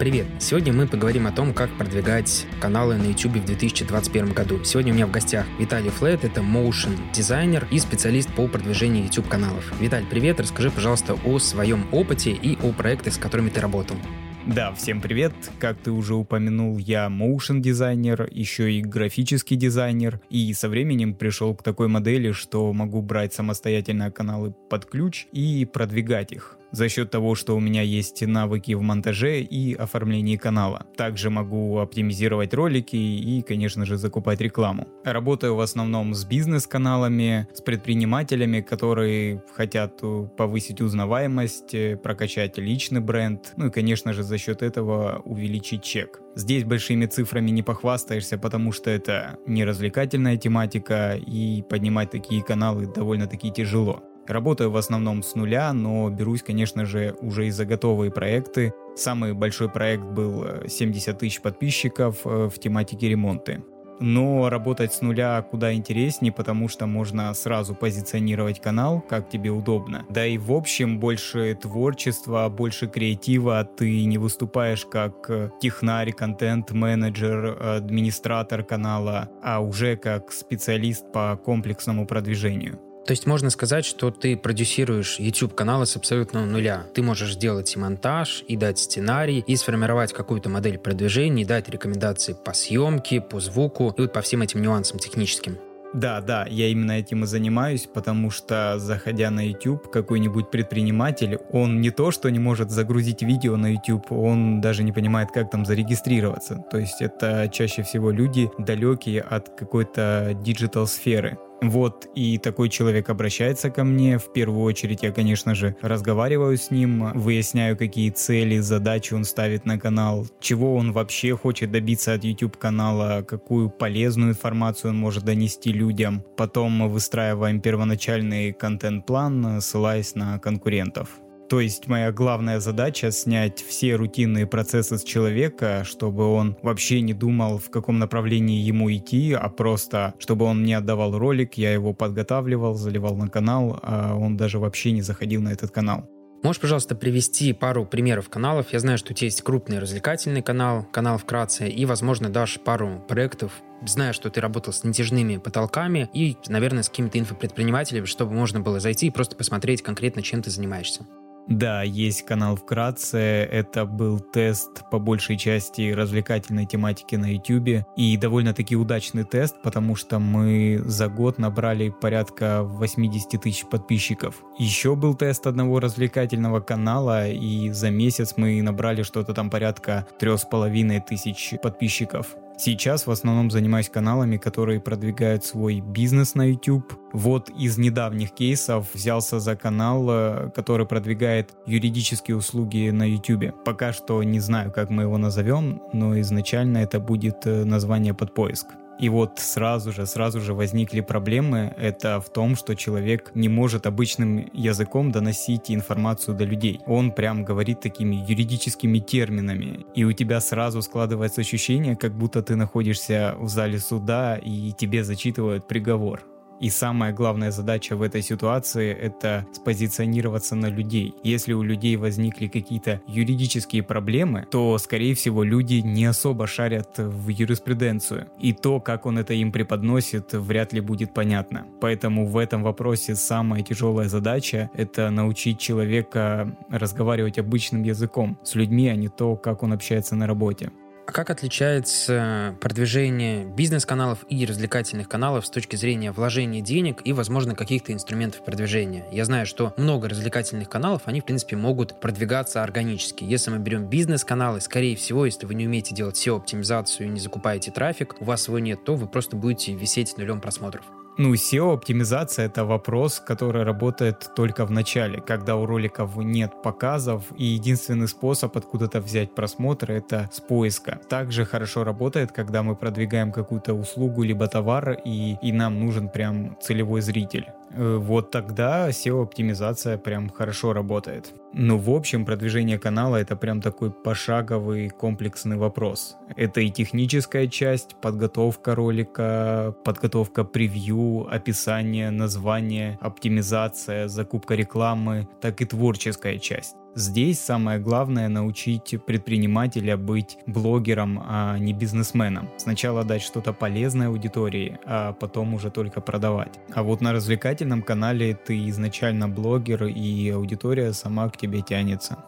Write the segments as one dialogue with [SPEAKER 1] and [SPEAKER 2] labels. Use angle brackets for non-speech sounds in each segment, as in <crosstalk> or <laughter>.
[SPEAKER 1] Привет! Сегодня мы поговорим о том, как продвигать каналы на YouTube в 2021 году. Сегодня у меня в гостях Виталий Флет, это motion дизайнер и специалист по продвижению YouTube каналов. Виталь, привет! Расскажи, пожалуйста, о своем опыте и о проектах, с которыми ты работал.
[SPEAKER 2] Да, всем привет. Как ты уже упомянул, я motion дизайнер, еще и графический дизайнер, и со временем пришел к такой модели, что могу брать самостоятельно каналы под ключ и продвигать их за счет того, что у меня есть навыки в монтаже и оформлении канала. Также могу оптимизировать ролики и, конечно же, закупать рекламу. Работаю в основном с бизнес-каналами, с предпринимателями, которые хотят повысить узнаваемость, прокачать личный бренд, ну и, конечно же, за счет этого увеличить чек. Здесь большими цифрами не похвастаешься, потому что это не развлекательная тематика, и поднимать такие каналы довольно-таки тяжело. Работаю в основном с нуля, но берусь, конечно же, уже и за готовые проекты. Самый большой проект был 70 э, тысяч подписчиков э, в тематике ремонты. Но работать с нуля куда интереснее, потому что можно сразу позиционировать канал, как тебе удобно. Да и в общем больше творчества, больше креатива, ты не выступаешь как э, технарь, контент-менеджер, администратор канала, а уже как специалист по комплексному продвижению.
[SPEAKER 1] То есть можно сказать, что ты продюсируешь YouTube-каналы с абсолютного нуля. Ты можешь сделать и монтаж, и дать сценарий, и сформировать какую-то модель продвижения, и дать рекомендации по съемке, по звуку, и вот по всем этим нюансам техническим.
[SPEAKER 2] Да, да, я именно этим и занимаюсь, потому что, заходя на YouTube, какой-нибудь предприниматель, он не то, что не может загрузить видео на YouTube, он даже не понимает, как там зарегистрироваться. То есть это чаще всего люди далекие от какой-то digital сферы. Вот, и такой человек обращается ко мне. В первую очередь я, конечно же, разговариваю с ним, выясняю, какие цели, задачи он ставит на канал, чего он вообще хочет добиться от YouTube канала, какую полезную информацию он может донести людям. Потом выстраиваем первоначальный контент-план, ссылаясь на конкурентов. То есть моя главная задача снять все рутинные процессы с человека, чтобы он вообще не думал, в каком направлении ему идти, а просто, чтобы он не отдавал ролик, я его подготавливал, заливал на канал, а он даже вообще не заходил на этот канал.
[SPEAKER 1] Можешь, пожалуйста, привести пару примеров каналов? Я знаю, что у тебя есть крупный развлекательный канал, канал вкратце, и, возможно, дашь пару проектов, Знаю, что ты работал с натяжными потолками и, наверное, с какими-то инфопредпринимателями, чтобы можно было зайти и просто посмотреть конкретно, чем ты занимаешься.
[SPEAKER 2] Да, есть канал вкратце. Это был тест по большей части развлекательной тематики на YouTube. И довольно-таки удачный тест, потому что мы за год набрали порядка 80 тысяч подписчиков. Еще был тест одного развлекательного канала, и за месяц мы набрали что-то там порядка трех с половиной тысяч подписчиков. Сейчас в основном занимаюсь каналами, которые продвигают свой бизнес на YouTube. Вот из недавних кейсов взялся за канал, э, который продвигает юридические услуги на YouTube. Пока что не знаю, как мы его назовем, но изначально это будет э, название под поиск. И вот сразу же, сразу же возникли проблемы. Это в том, что человек не может обычным языком доносить информацию до людей. Он прям говорит такими юридическими терминами. И у тебя сразу складывается ощущение, как будто ты находишься в зале суда и тебе зачитывают приговор. И самая главная задача в этой ситуации – это спозиционироваться на людей. Если у людей возникли какие-то юридические проблемы, то, скорее всего, люди не особо шарят в юриспруденцию. И то, как он это им преподносит, вряд ли будет понятно. Поэтому в этом вопросе самая тяжелая задача – это научить человека разговаривать обычным языком с людьми, а не то, как он общается на работе.
[SPEAKER 1] А как отличается продвижение бизнес-каналов и развлекательных каналов с точки зрения вложения денег и, возможно, каких-то инструментов продвижения? Я знаю, что много развлекательных каналов, они, в принципе, могут продвигаться органически. Если мы берем бизнес-каналы, скорее всего, если вы не умеете делать SEO-оптимизацию и не закупаете трафик, у вас его нет, то вы просто будете висеть нулем просмотров.
[SPEAKER 2] Ну, SEO-оптимизация — это вопрос, который работает только в начале, когда у роликов нет показов, и единственный способ откуда-то взять просмотры — это с поиска. Также хорошо работает, когда мы продвигаем какую-то услугу либо товар, и, и нам нужен прям целевой зритель. Э, вот тогда SEO-оптимизация прям хорошо работает. Но в общем продвижение канала это прям такой пошаговый комплексный вопрос. Это и техническая часть, подготовка ролика, подготовка превью, описание, название, оптимизация, закупка рекламы, так и творческая часть. Здесь самое главное научить предпринимателя быть блогером, а не бизнесменом. Сначала дать что-то полезное аудитории, а потом уже только продавать. А вот на развлекательном канале ты изначально блогер, и аудитория сама к тебе тянется.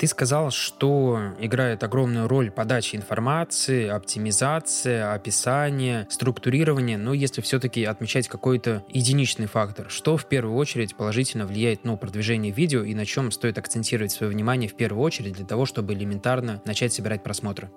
[SPEAKER 1] Ты сказал, что играет огромную роль подача информации, оптимизация, описание, структурирование, но если все-таки отмечать какой-то единичный фактор, что в первую очередь положительно влияет на продвижение видео и на чем стоит акцентировать свое внимание в первую очередь для того, чтобы элементарно начать собирать просмотры?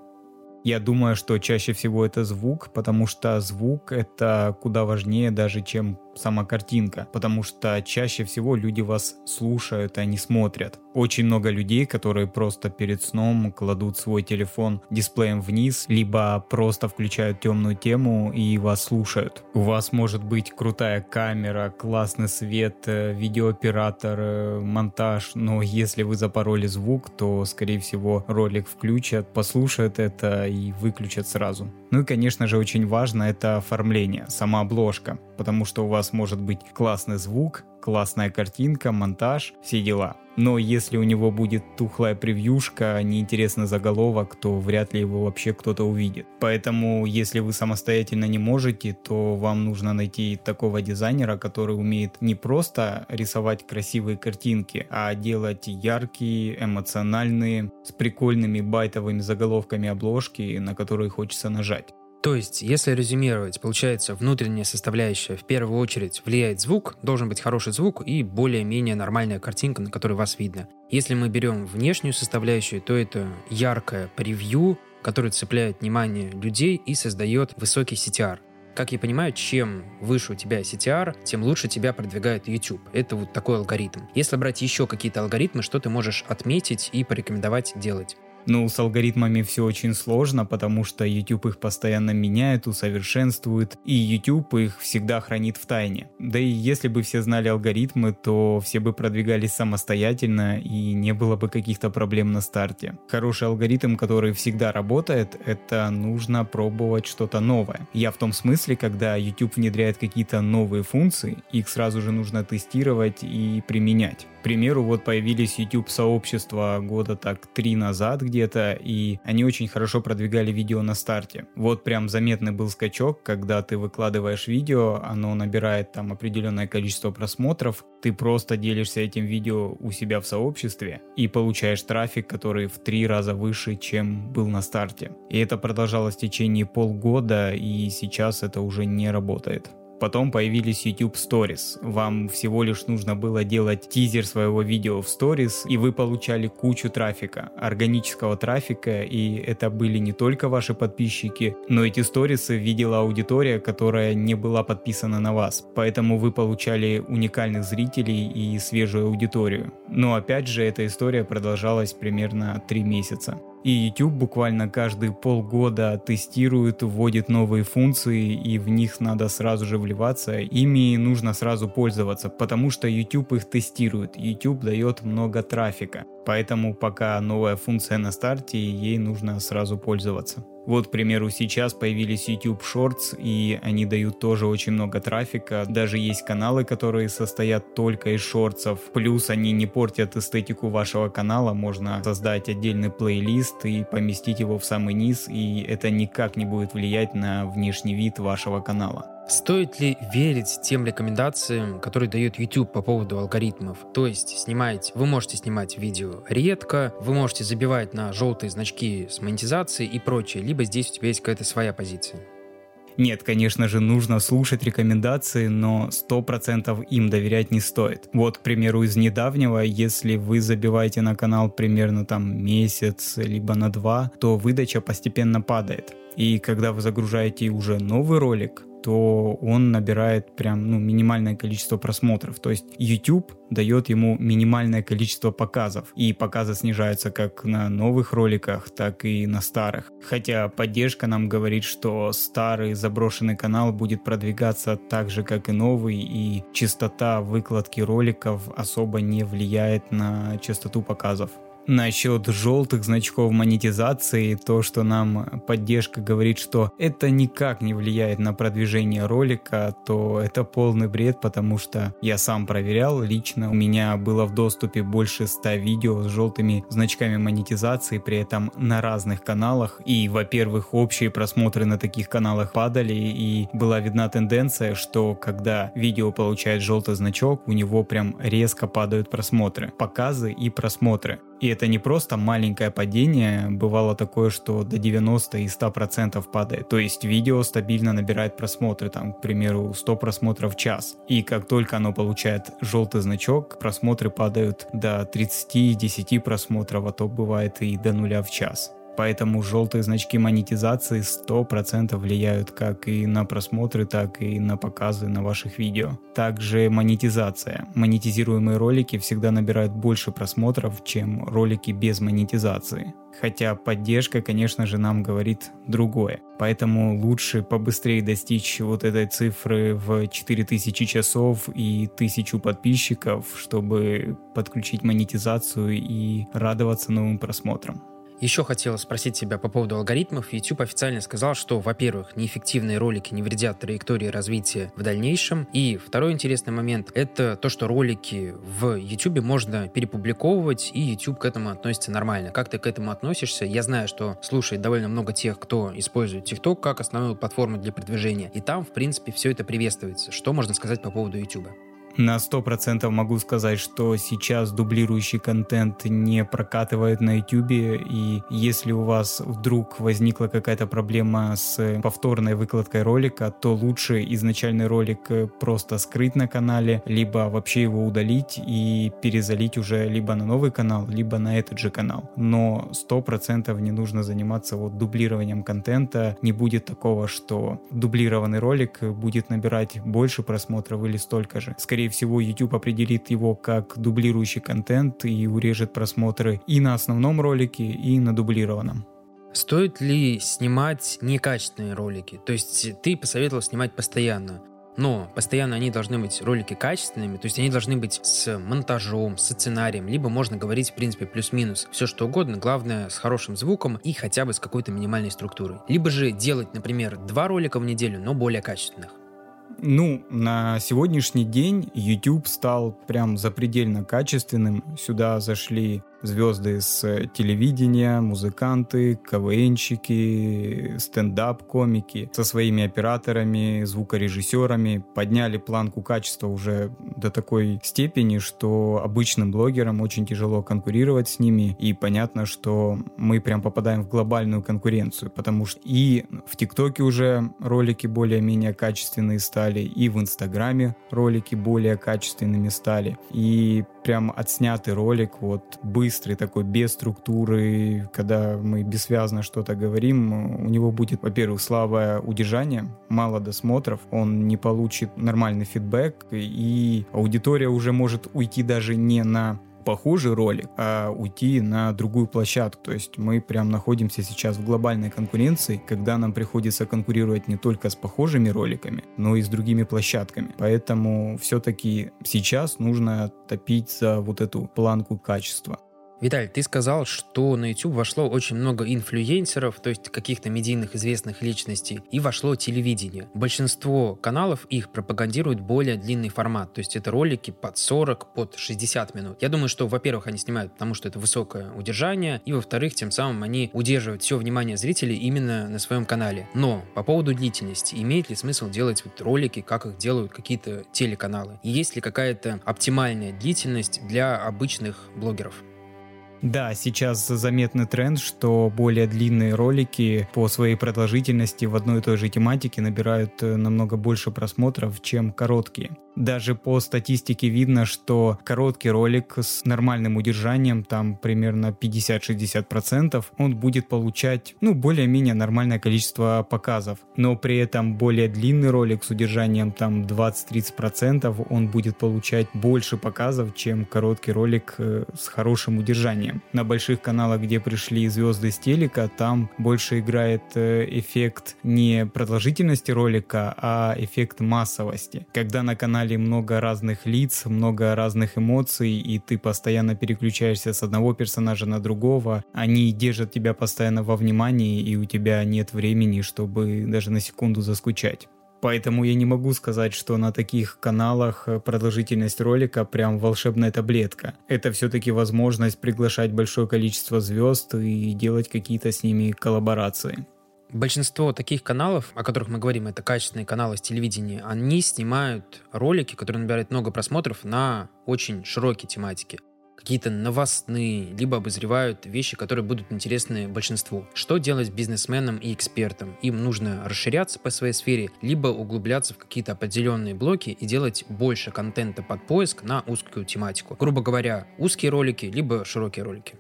[SPEAKER 2] Я думаю, что чаще всего это звук, потому что звук это куда важнее даже, чем сама картинка, потому что чаще всего люди вас слушают, а не смотрят. Очень много людей, которые просто перед сном кладут свой телефон дисплеем вниз, либо просто включают темную тему и вас слушают. У вас может быть крутая камера, классный свет, э, видеооператор, э, монтаж, но если вы запороли звук, то, скорее всего, ролик включат, послушают это и выключат сразу. Ну и, конечно же, очень важно это оформление, сама обложка, потому что у вас может быть классный звук, классная картинка, монтаж, все дела. Но если у него будет тухлая превьюшка, неинтересный заголовок, то вряд ли его вообще кто-то увидит. Поэтому, если вы самостоятельно не можете, то вам нужно найти такого дизайнера, который умеет не просто рисовать красивые картинки, а делать яркие, эмоциональные, с прикольными байтовыми заголовками обложки, на которые хочется нажать.
[SPEAKER 1] То есть, если резюмировать, получается, внутренняя составляющая в первую очередь влияет звук, должен быть хороший звук и более-менее нормальная картинка, на которой вас видно. Если мы берем внешнюю составляющую, то это яркое превью, которое цепляет внимание людей и создает высокий CTR. Как я понимаю, чем выше у тебя CTR, тем лучше тебя продвигает YouTube. Это вот такой алгоритм. Если брать еще какие-то алгоритмы, что ты можешь отметить и порекомендовать делать?
[SPEAKER 2] Ну, с алгоритмами все очень сложно, потому что YouTube их постоянно меняет, усовершенствует, и YouTube их всегда хранит в тайне. Да и если бы все знали алгоритмы, то все бы продвигались самостоятельно и не было бы каких-то проблем на старте. Хороший алгоритм, который всегда работает, это нужно пробовать что-то новое. Я в том смысле, когда YouTube внедряет какие-то новые функции, их сразу же нужно тестировать и применять. К примеру, вот появились YouTube сообщества года так три назад где-то, и они очень хорошо продвигали видео на старте. Вот прям заметный был скачок, когда ты выкладываешь видео, оно набирает там определенное количество просмотров, ты просто делишься этим видео у себя в сообществе и получаешь трафик, который в три раза выше, чем был на старте. И это продолжалось в течение полгода, и сейчас это уже не работает. Потом появились YouTube Stories. Вам всего лишь нужно было делать тизер своего видео в Stories, и вы получали кучу трафика, органического трафика, и это были не только ваши подписчики, но эти сторисы видела аудитория, которая не была подписана на вас. Поэтому вы получали уникальных зрителей и свежую аудиторию. Но опять же, эта история продолжалась примерно 3 месяца. И YouTube буквально каждые полгода тестирует, вводит новые функции, и в них надо сразу же вливаться. Ими нужно сразу пользоваться, потому что YouTube их тестирует. YouTube дает много трафика. Поэтому пока новая функция на старте, ей нужно сразу пользоваться. Вот, к примеру, сейчас появились YouTube Shorts, и они дают тоже очень много трафика. Даже есть каналы, которые состоят только из шортсов. Плюс они не портят эстетику вашего канала. Можно создать отдельный плейлист и поместить его в самый низ, и это никак не будет влиять на внешний вид вашего канала.
[SPEAKER 1] Стоит ли верить тем рекомендациям, которые дает YouTube по поводу алгоритмов? То есть снимать, вы можете снимать видео редко, вы можете забивать на желтые значки с монетизацией и прочее, либо здесь у тебя есть какая-то своя позиция.
[SPEAKER 2] Нет, конечно же, нужно слушать рекомендации, но 100% им доверять не стоит. Вот, к примеру, из недавнего, если вы забиваете на канал примерно там месяц, либо на два, то выдача постепенно падает. И когда вы загружаете уже новый ролик, то он набирает прям ну, минимальное количество просмотров. То есть YouTube дает ему минимальное количество показов. И показы снижаются как на новых роликах, так и на старых. Хотя поддержка нам говорит, что старый заброшенный канал будет продвигаться так же, как и новый, и частота выкладки роликов особо не влияет на частоту показов. Насчет желтых значков монетизации, то, что нам поддержка говорит, что это никак не влияет на продвижение ролика, то это полный бред, потому что я сам проверял лично, у меня было в доступе больше 100 видео с желтыми значками монетизации, при этом на разных каналах. И, во-первых, общие просмотры на таких каналах падали, и была видна тенденция, что когда видео получает желтый значок, у него прям резко падают просмотры, показы и просмотры. И это не просто маленькое падение, бывало такое, что до 90 и 100% падает. То есть видео стабильно набирает просмотры, там, к примеру, 100 просмотров в час. И как только оно получает желтый значок, просмотры падают до 30-10 просмотров, а то бывает и до нуля в час. Поэтому желтые значки монетизации 100% влияют как и на просмотры, так и на показы на ваших видео. Также монетизация. Монетизируемые ролики всегда набирают больше просмотров, чем ролики без монетизации. Хотя поддержка, конечно же, нам говорит другое. Поэтому лучше побыстрее достичь вот этой цифры в 4000 часов и 1000 подписчиков, чтобы подключить монетизацию и радоваться новым просмотрам.
[SPEAKER 1] Еще хотела спросить тебя по поводу алгоритмов. YouTube официально сказал, что, во-первых, неэффективные ролики не вредят траектории развития в дальнейшем. И второй интересный момент — это то, что ролики в YouTube можно перепубликовывать, и YouTube к этому относится нормально. Как ты к этому относишься? Я знаю, что слушает довольно много тех, кто использует TikTok как основную платформу для продвижения. И там, в принципе, все это приветствуется. Что можно сказать по поводу YouTube?
[SPEAKER 2] На 100% могу сказать, что сейчас дублирующий контент не прокатывает на YouTube, и если у вас вдруг возникла какая-то проблема с повторной выкладкой ролика, то лучше изначальный ролик просто скрыть на канале, либо вообще его удалить и перезалить уже либо на новый канал, либо на этот же канал. Но 100% не нужно заниматься вот дублированием контента, не будет такого, что дублированный ролик будет набирать больше просмотров или столько же. Скорее скорее всего, YouTube определит его как дублирующий контент и урежет просмотры и на основном ролике, и на дублированном.
[SPEAKER 1] Стоит ли снимать некачественные ролики? То есть ты посоветовал снимать постоянно. Но постоянно они должны быть ролики качественными, то есть они должны быть с монтажом, с сценарием, либо можно говорить, в принципе, плюс-минус, все что угодно, главное с хорошим звуком и хотя бы с какой-то минимальной структурой. Либо же делать, например, два ролика в неделю, но более качественных.
[SPEAKER 2] Ну, на сегодняшний день YouTube стал прям запредельно качественным. Сюда зашли звезды с телевидения, музыканты, КВНщики, стендап-комики со своими операторами, звукорежиссерами подняли планку качества уже до такой степени, что обычным блогерам очень тяжело конкурировать с ними, и понятно, что мы прям попадаем в глобальную конкуренцию, потому что и в ТикТоке уже ролики более-менее качественные стали, и в Инстаграме ролики более качественными стали, и прям отснятый ролик, вот быстрый такой, без структуры, когда мы бессвязно что-то говорим, у него будет, во-первых, слабое удержание, мало досмотров, он не получит нормальный фидбэк, и аудитория уже может уйти даже не на похожий ролик, а уйти на другую площадку. То есть мы прям находимся сейчас в глобальной конкуренции, когда нам приходится конкурировать не только с похожими роликами, но и с другими площадками. Поэтому все-таки сейчас нужно топить за вот эту планку качества.
[SPEAKER 1] Виталий, ты сказал, что на YouTube вошло очень много инфлюенсеров, то есть каких-то медийных известных личностей, и вошло телевидение. Большинство каналов их пропагандируют более длинный формат, то есть это ролики под 40, под 60 минут. Я думаю, что, во-первых, они снимают, потому что это высокое удержание, и, во-вторых, тем самым они удерживают все внимание зрителей именно на своем канале. Но по поводу длительности, имеет ли смысл делать вот ролики, как их делают какие-то телеканалы? И есть ли какая-то оптимальная длительность для обычных блогеров?
[SPEAKER 2] Да, сейчас заметный тренд, что более длинные ролики по своей продолжительности в одной и той же тематике набирают э, намного больше просмотров, чем короткие. Даже по статистике видно, что короткий ролик с нормальным удержанием, там примерно 50-60%, он будет получать, ну, более-менее нормальное количество показов. Но при этом более длинный ролик с удержанием там 20-30%, он будет получать больше показов, чем короткий ролик э, с хорошим удержанием. На больших каналах, где пришли звезды с телека, там больше играет э, эффект не продолжительности ролика, а эффект массовости. Когда на канале канале много разных лиц, много разных эмоций, и ты постоянно переключаешься с одного персонажа на другого. Они держат тебя постоянно во внимании, и у тебя нет времени, чтобы даже на секунду заскучать. Поэтому я не могу сказать, что на таких каналах продолжительность ролика прям волшебная таблетка. Это все-таки возможность приглашать большое количество звезд и делать какие-то с ними коллаборации.
[SPEAKER 1] Большинство таких каналов, о которых мы говорим, это качественные каналы с телевидения, они снимают ролики, которые набирают много просмотров на очень широкие тематики. Какие-то новостные, либо обозревают вещи, которые будут интересны большинству. Что делать бизнесменам и экспертам? Им нужно расширяться по своей сфере, либо углубляться в какие-то определенные блоки и делать больше контента под поиск на узкую тематику. Грубо говоря, узкие ролики, либо широкие ролики.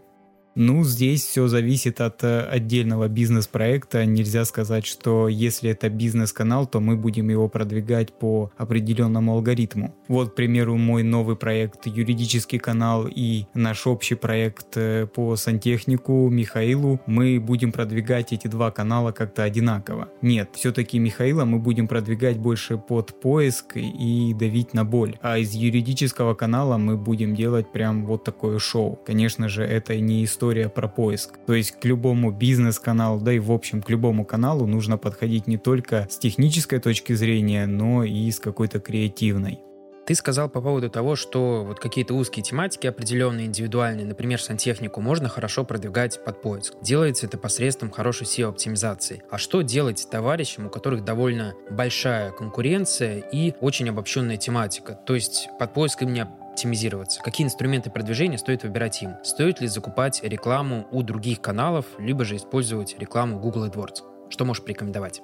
[SPEAKER 2] Ну, здесь все зависит от э, отдельного бизнес-проекта. Нельзя сказать, что если это бизнес-канал, то мы будем его продвигать по определенному алгоритму. Вот, к примеру, мой новый проект «Юридический канал» и наш общий проект э, по сантехнику Михаилу. Мы будем продвигать эти два канала как-то одинаково. Нет, все-таки Михаила мы будем продвигать больше под поиск и давить на боль. А из юридического канала мы будем делать прям вот такое шоу. Конечно же, это не история история про поиск. То есть к любому бизнес-каналу, да и в общем к любому каналу нужно подходить не только с технической точки зрения, но и с какой-то креативной.
[SPEAKER 1] Ты сказал по поводу того, что вот какие-то узкие тематики определенные, индивидуальные, например, сантехнику, можно хорошо продвигать под поиск. Делается это посредством хорошей SEO-оптимизации. А что делать товарищам, у которых довольно большая конкуренция и очень обобщенная тематика? То есть под поиском не оптимизироваться? Какие инструменты продвижения стоит выбирать им? Стоит ли закупать рекламу у других каналов, либо же использовать рекламу Google AdWords? Что можешь порекомендовать?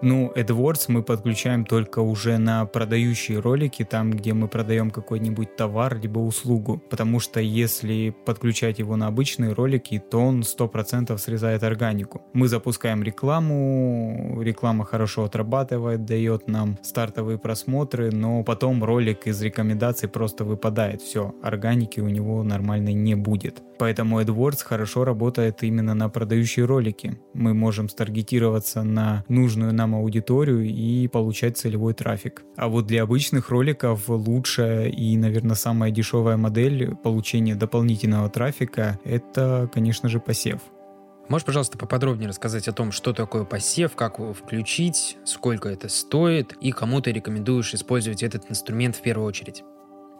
[SPEAKER 2] Ну, AdWords мы подключаем только уже на продающие ролики, там, где мы продаем какой-нибудь товар либо услугу. Потому что если подключать его на обычные ролики, то он 100% срезает органику. Мы запускаем рекламу, реклама хорошо отрабатывает, дает нам стартовые просмотры, но потом ролик из рекомендаций просто выпадает. Все, органики у него нормальной не будет. Поэтому AdWords хорошо работает именно на продающие ролики. Мы можем старгетироваться на нужную нам аудиторию и получать целевой трафик. А вот для обычных роликов лучшая и, наверное, самая дешевая модель получения дополнительного трафика – это, конечно же, посев.
[SPEAKER 1] Можешь, пожалуйста, поподробнее рассказать о том, что такое посев, как его включить, сколько это стоит и кому ты рекомендуешь использовать этот инструмент в первую очередь?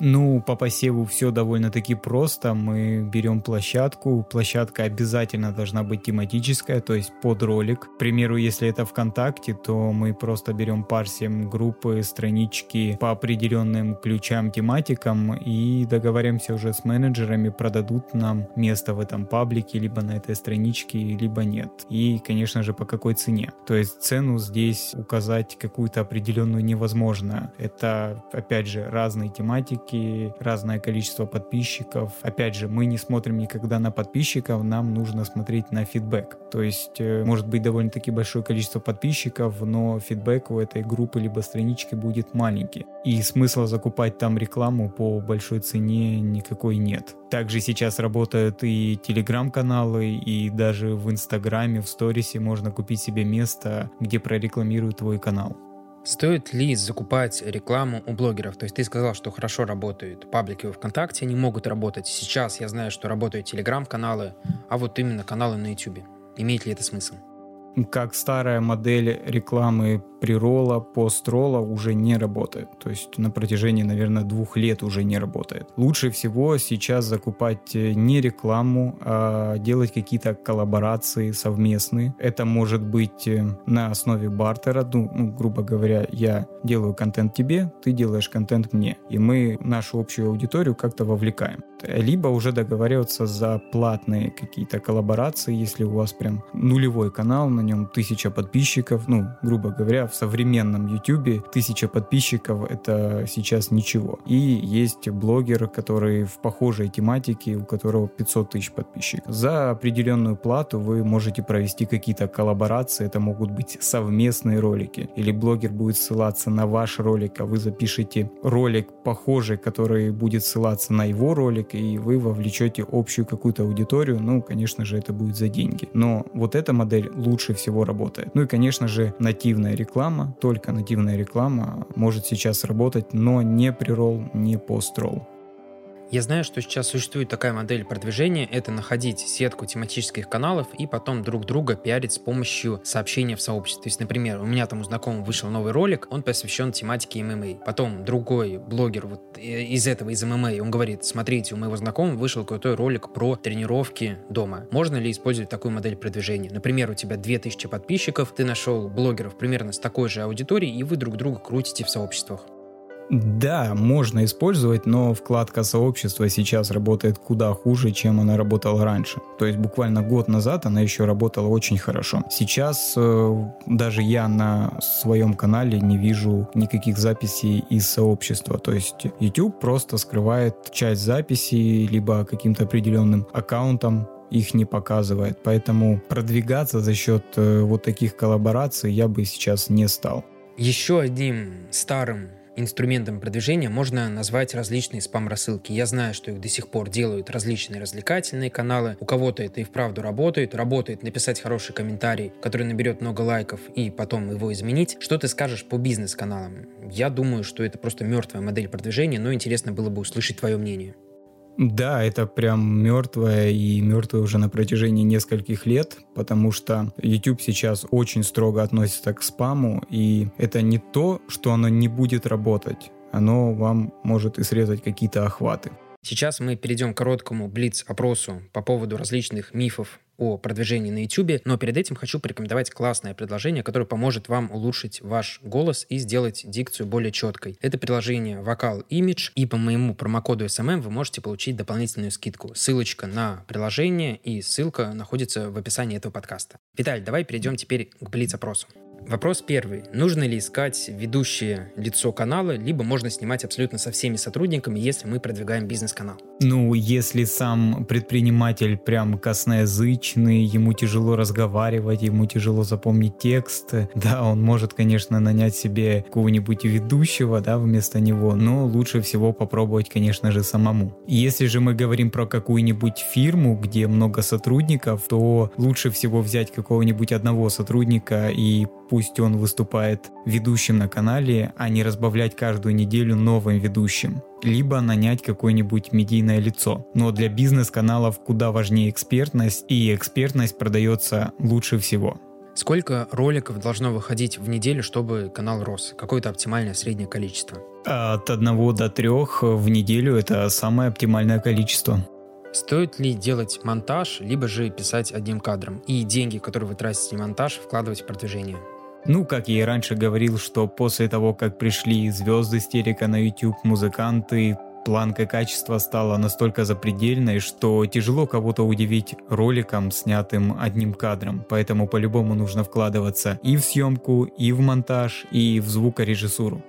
[SPEAKER 2] Ну, по посеву все довольно-таки просто. Мы берем площадку. Площадка обязательно должна быть тематическая, то есть под ролик. К примеру, если это ВКонтакте, то мы просто берем, парсим группы, странички по определенным ключам, тематикам и договариваемся уже с менеджерами, продадут нам место в этом паблике, либо на этой страничке, либо нет. И, конечно же, по какой цене. То есть цену здесь указать какую-то определенную невозможно. Это, опять же, разные тематики, подписчики, разное количество подписчиков. Опять же, мы не смотрим никогда на подписчиков, нам нужно смотреть на фидбэк. То есть, э, может быть довольно-таки большое количество подписчиков, но фидбэк у этой группы либо странички будет маленький. И смысла закупать там рекламу по большой цене никакой нет. Также сейчас работают и телеграм-каналы, и даже в инстаграме, в сторисе можно купить себе место, где прорекламируют твой канал.
[SPEAKER 1] Стоит ли закупать рекламу у блогеров? То есть ты сказал, что хорошо работают паблики в ВКонтакте, они могут работать. Сейчас я знаю, что работают телеграм-каналы, а вот именно каналы на YouTube. Имеет ли это смысл?
[SPEAKER 2] Как старая модель рекламы прирола, построла уже не работает. То есть на протяжении, наверное, двух лет уже не работает. Лучше всего сейчас закупать э, не рекламу, а делать какие-то коллаборации совместные. Это может быть э, на основе бартера. Ну, ну, грубо говоря, я делаю контент тебе, ты делаешь контент мне. И мы нашу общую аудиторию как-то вовлекаем. Либо уже договариваться за платные какие-то коллаборации, если у вас прям нулевой канал, на нем тысяча подписчиков, ну, грубо говоря, в современном YouTube тысяча подписчиков это сейчас ничего. И есть блогер, который в похожей тематике, у которого 500 тысяч подписчиков. За определенную плату вы можете провести какие-то коллаборации, это могут быть совместные ролики. Или блогер будет ссылаться на ваш ролик, а вы запишете ролик похожий, который будет ссылаться на его ролик, и вы вовлечете общую какую-то аудиторию. Ну, конечно же, это будет за деньги. Но вот эта модель лучше лучше всего работает. Ну и, конечно же, нативная реклама, только нативная реклама может сейчас работать, но не прирол, не построл.
[SPEAKER 1] Я знаю, что сейчас существует такая модель продвижения, это находить сетку тематических каналов и потом друг друга пиарить с помощью сообщения в сообществе. То есть, например, у меня там у знакомого вышел новый ролик, он посвящен тематике ММА. Потом другой блогер вот из этого, из ММА, он говорит, смотрите, у моего знакомого вышел крутой ролик про тренировки дома. Можно ли использовать такую модель продвижения? Например, у тебя 2000 подписчиков, ты нашел блогеров примерно с такой же аудиторией, и вы друг друга крутите в сообществах.
[SPEAKER 2] Да, можно использовать, но вкладка сообщества сейчас работает куда хуже, чем она работала раньше. То есть буквально год назад она еще работала очень хорошо. Сейчас э, даже я на своем канале не вижу никаких записей из сообщества. То есть YouTube просто скрывает часть записей либо каким-то определенным аккаунтом их не показывает. Поэтому продвигаться за счет э, вот таких коллабораций я бы сейчас не стал.
[SPEAKER 1] Еще одним старым инструментом продвижения можно назвать различные спам-рассылки. Я знаю, что их до сих пор делают различные развлекательные каналы. У кого-то это и вправду работает. Работает написать хороший комментарий, который наберет много лайков, и потом его изменить. Что ты скажешь по бизнес-каналам? Я думаю, что это просто мертвая модель продвижения, но интересно было бы услышать твое мнение.
[SPEAKER 2] Да, это прям мертвое и мертвое уже на протяжении нескольких лет, потому что YouTube сейчас очень строго относится к спаму, и это не то, что оно не будет работать, оно вам может и срезать какие-то охваты.
[SPEAKER 1] Сейчас мы перейдем к короткому блиц-опросу по поводу различных мифов о продвижении на YouTube, но перед этим хочу порекомендовать классное предложение, которое поможет вам улучшить ваш голос и сделать дикцию более четкой. Это приложение Vocal Image, и по моему промокоду SMM вы можете получить дополнительную скидку. Ссылочка на приложение и ссылка находится в описании этого подкаста. Виталь, давай перейдем теперь к блиц-опросу. Вопрос первый. Нужно ли искать ведущее лицо канала, либо можно снимать абсолютно со всеми сотрудниками, если мы продвигаем бизнес-канал?
[SPEAKER 2] Ну, если сам предприниматель прям косноязычный, ему тяжело разговаривать, ему тяжело запомнить текст, <laughs> да, он может, конечно, нанять себе какого-нибудь ведущего, да, вместо него, но лучше всего попробовать, конечно же, самому. Если же мы говорим про какую-нибудь фирму, где много сотрудников, то лучше всего взять какого-нибудь одного сотрудника и пусть он выступает ведущим на канале, а не разбавлять каждую неделю новым ведущим. Либо нанять какое-нибудь медийное лицо. Но для бизнес-каналов куда важнее экспертность, и экспертность продается лучше всего.
[SPEAKER 1] Сколько роликов должно выходить в неделю, чтобы канал рос? Какое-то оптимальное среднее количество?
[SPEAKER 2] От одного до трех в неделю это самое оптимальное количество.
[SPEAKER 1] Стоит ли делать монтаж, либо же писать одним кадром? И деньги, которые вы тратите на монтаж, вкладывать в продвижение?
[SPEAKER 2] Ну, как я и раньше говорил, что после того, как пришли звезды стерика на YouTube, музыканты, планка качества стала настолько запредельной, что тяжело кого-то удивить роликом, снятым одним кадром. Поэтому по-любому нужно вкладываться и в съемку, и в монтаж, и в звукорежиссуру.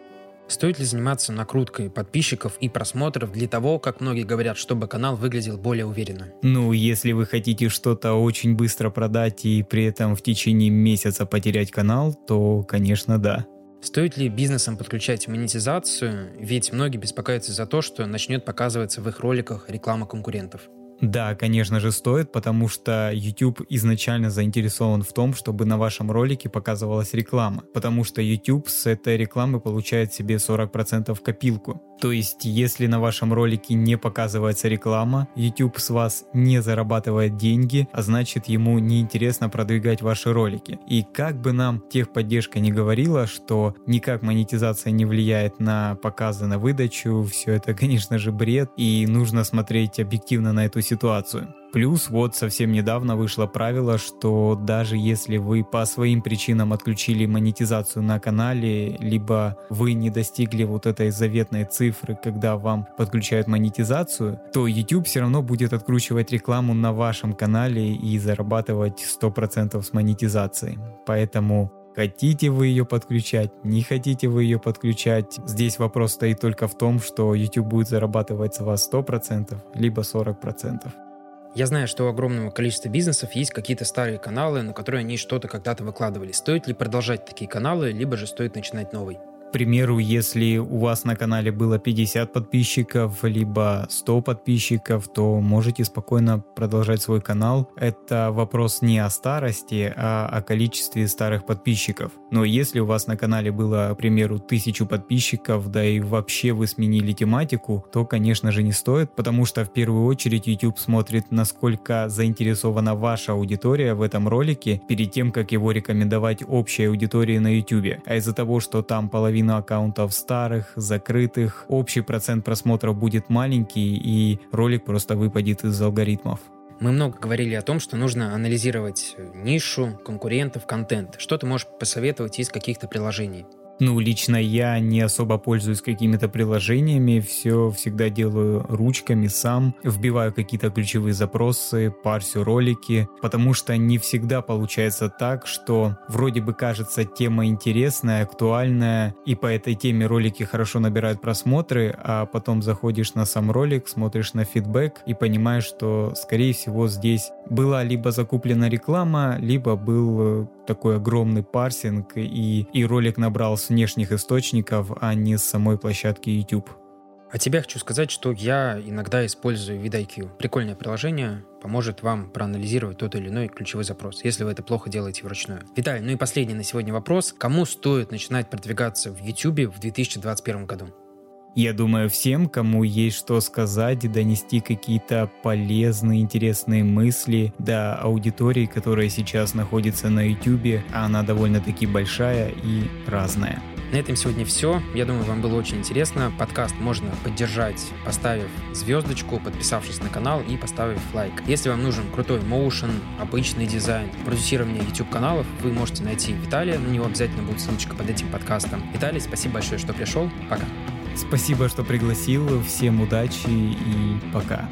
[SPEAKER 1] Стоит ли заниматься накруткой подписчиков и просмотров для того, как многие говорят, чтобы канал выглядел более уверенно?
[SPEAKER 2] Ну, если вы хотите что-то очень быстро продать и при этом в течение месяца потерять канал, то, конечно, да.
[SPEAKER 1] Стоит ли бизнесам подключать монетизацию? Ведь многие беспокоятся за то, что начнет показываться в их роликах реклама конкурентов.
[SPEAKER 2] Да, конечно же стоит, потому что YouTube изначально заинтересован в том, чтобы на вашем ролике показывалась реклама, потому что YouTube с этой рекламы получает себе 40% копилку. То есть, если на вашем ролике не показывается реклама, YouTube с вас не зарабатывает деньги, а значит ему неинтересно продвигать ваши ролики. И как бы нам техподдержка не говорила, что никак монетизация не влияет на показы на выдачу, все это, <laughs> конечно же, бред, и нужно смотреть объективно на эту ситуацию. Плюс вот совсем недавно вышло правило, что даже если вы по своим причинам отключили монетизацию на канале, либо вы не достигли вот этой заветной цифры, когда вам подключают монетизацию, то YouTube все равно будет откручивать рекламу на вашем канале и зарабатывать 100% с монетизацией. Поэтому Хотите вы ее подключать, не хотите вы ее подключать. Здесь вопрос стоит только в том, что YouTube будет зарабатывать с вас 100%, либо 40%.
[SPEAKER 1] Я знаю, что у огромного количества бизнесов есть какие-то старые каналы, на которые они что-то когда-то выкладывали. Стоит ли продолжать такие каналы, либо же стоит начинать новый?
[SPEAKER 2] Примеру, если у вас на канале было 50 подписчиков, либо 100 подписчиков, то можете спокойно продолжать свой канал. Это вопрос не о старости, а о количестве старых подписчиков. Но если у вас на канале было, к примеру, 1000 подписчиков, да и вообще вы сменили тематику, то, конечно же, не стоит, потому что в первую очередь YouTube смотрит, насколько заинтересована ваша аудитория в этом ролике перед тем, как его рекомендовать общей аудитории на YouTube. А из-за того, что там половина половина аккаунтов старых, закрытых, общий процент просмотров будет маленький и ролик просто выпадет из алгоритмов.
[SPEAKER 1] Мы много говорили о том, что нужно анализировать нишу, конкурентов, контент. Что ты можешь посоветовать из каких-то приложений?
[SPEAKER 2] Ну, лично я не особо пользуюсь какими-то приложениями, все всегда делаю ручками сам, вбиваю какие-то ключевые запросы, парсю ролики, потому что не всегда получается так, что вроде бы кажется тема интересная, актуальная, и по этой теме ролики хорошо набирают просмотры, а потом заходишь на сам ролик, смотришь на фидбэк и понимаешь, что скорее всего здесь была либо закуплена реклама, либо был э, такой огромный парсинг, и, и ролик набрал с внешних источников, а не с самой площадки YouTube.
[SPEAKER 1] О тебе хочу сказать, что я иногда использую VidIQ. Прикольное приложение, поможет вам проанализировать тот или иной ключевой запрос, если вы это плохо делаете вручную. Виталий, ну и последний на сегодня вопрос. Кому стоит начинать продвигаться в YouTube в 2021 году?
[SPEAKER 2] Я думаю, всем, кому есть что сказать и донести какие-то полезные, интересные мысли до аудитории, которая сейчас находится на YouTube, а она довольно-таки большая и разная.
[SPEAKER 1] На этом сегодня все. Я думаю, вам было очень интересно. Подкаст можно поддержать, поставив звездочку, подписавшись на канал и поставив лайк. Если вам нужен крутой моушен, обычный дизайн, продюсирование YouTube каналов, вы можете найти Виталия. На него обязательно будет ссылочка под этим подкастом. Виталий, спасибо большое, что пришел. Пока.
[SPEAKER 2] Спасибо, что пригласил. Всем удачи и пока.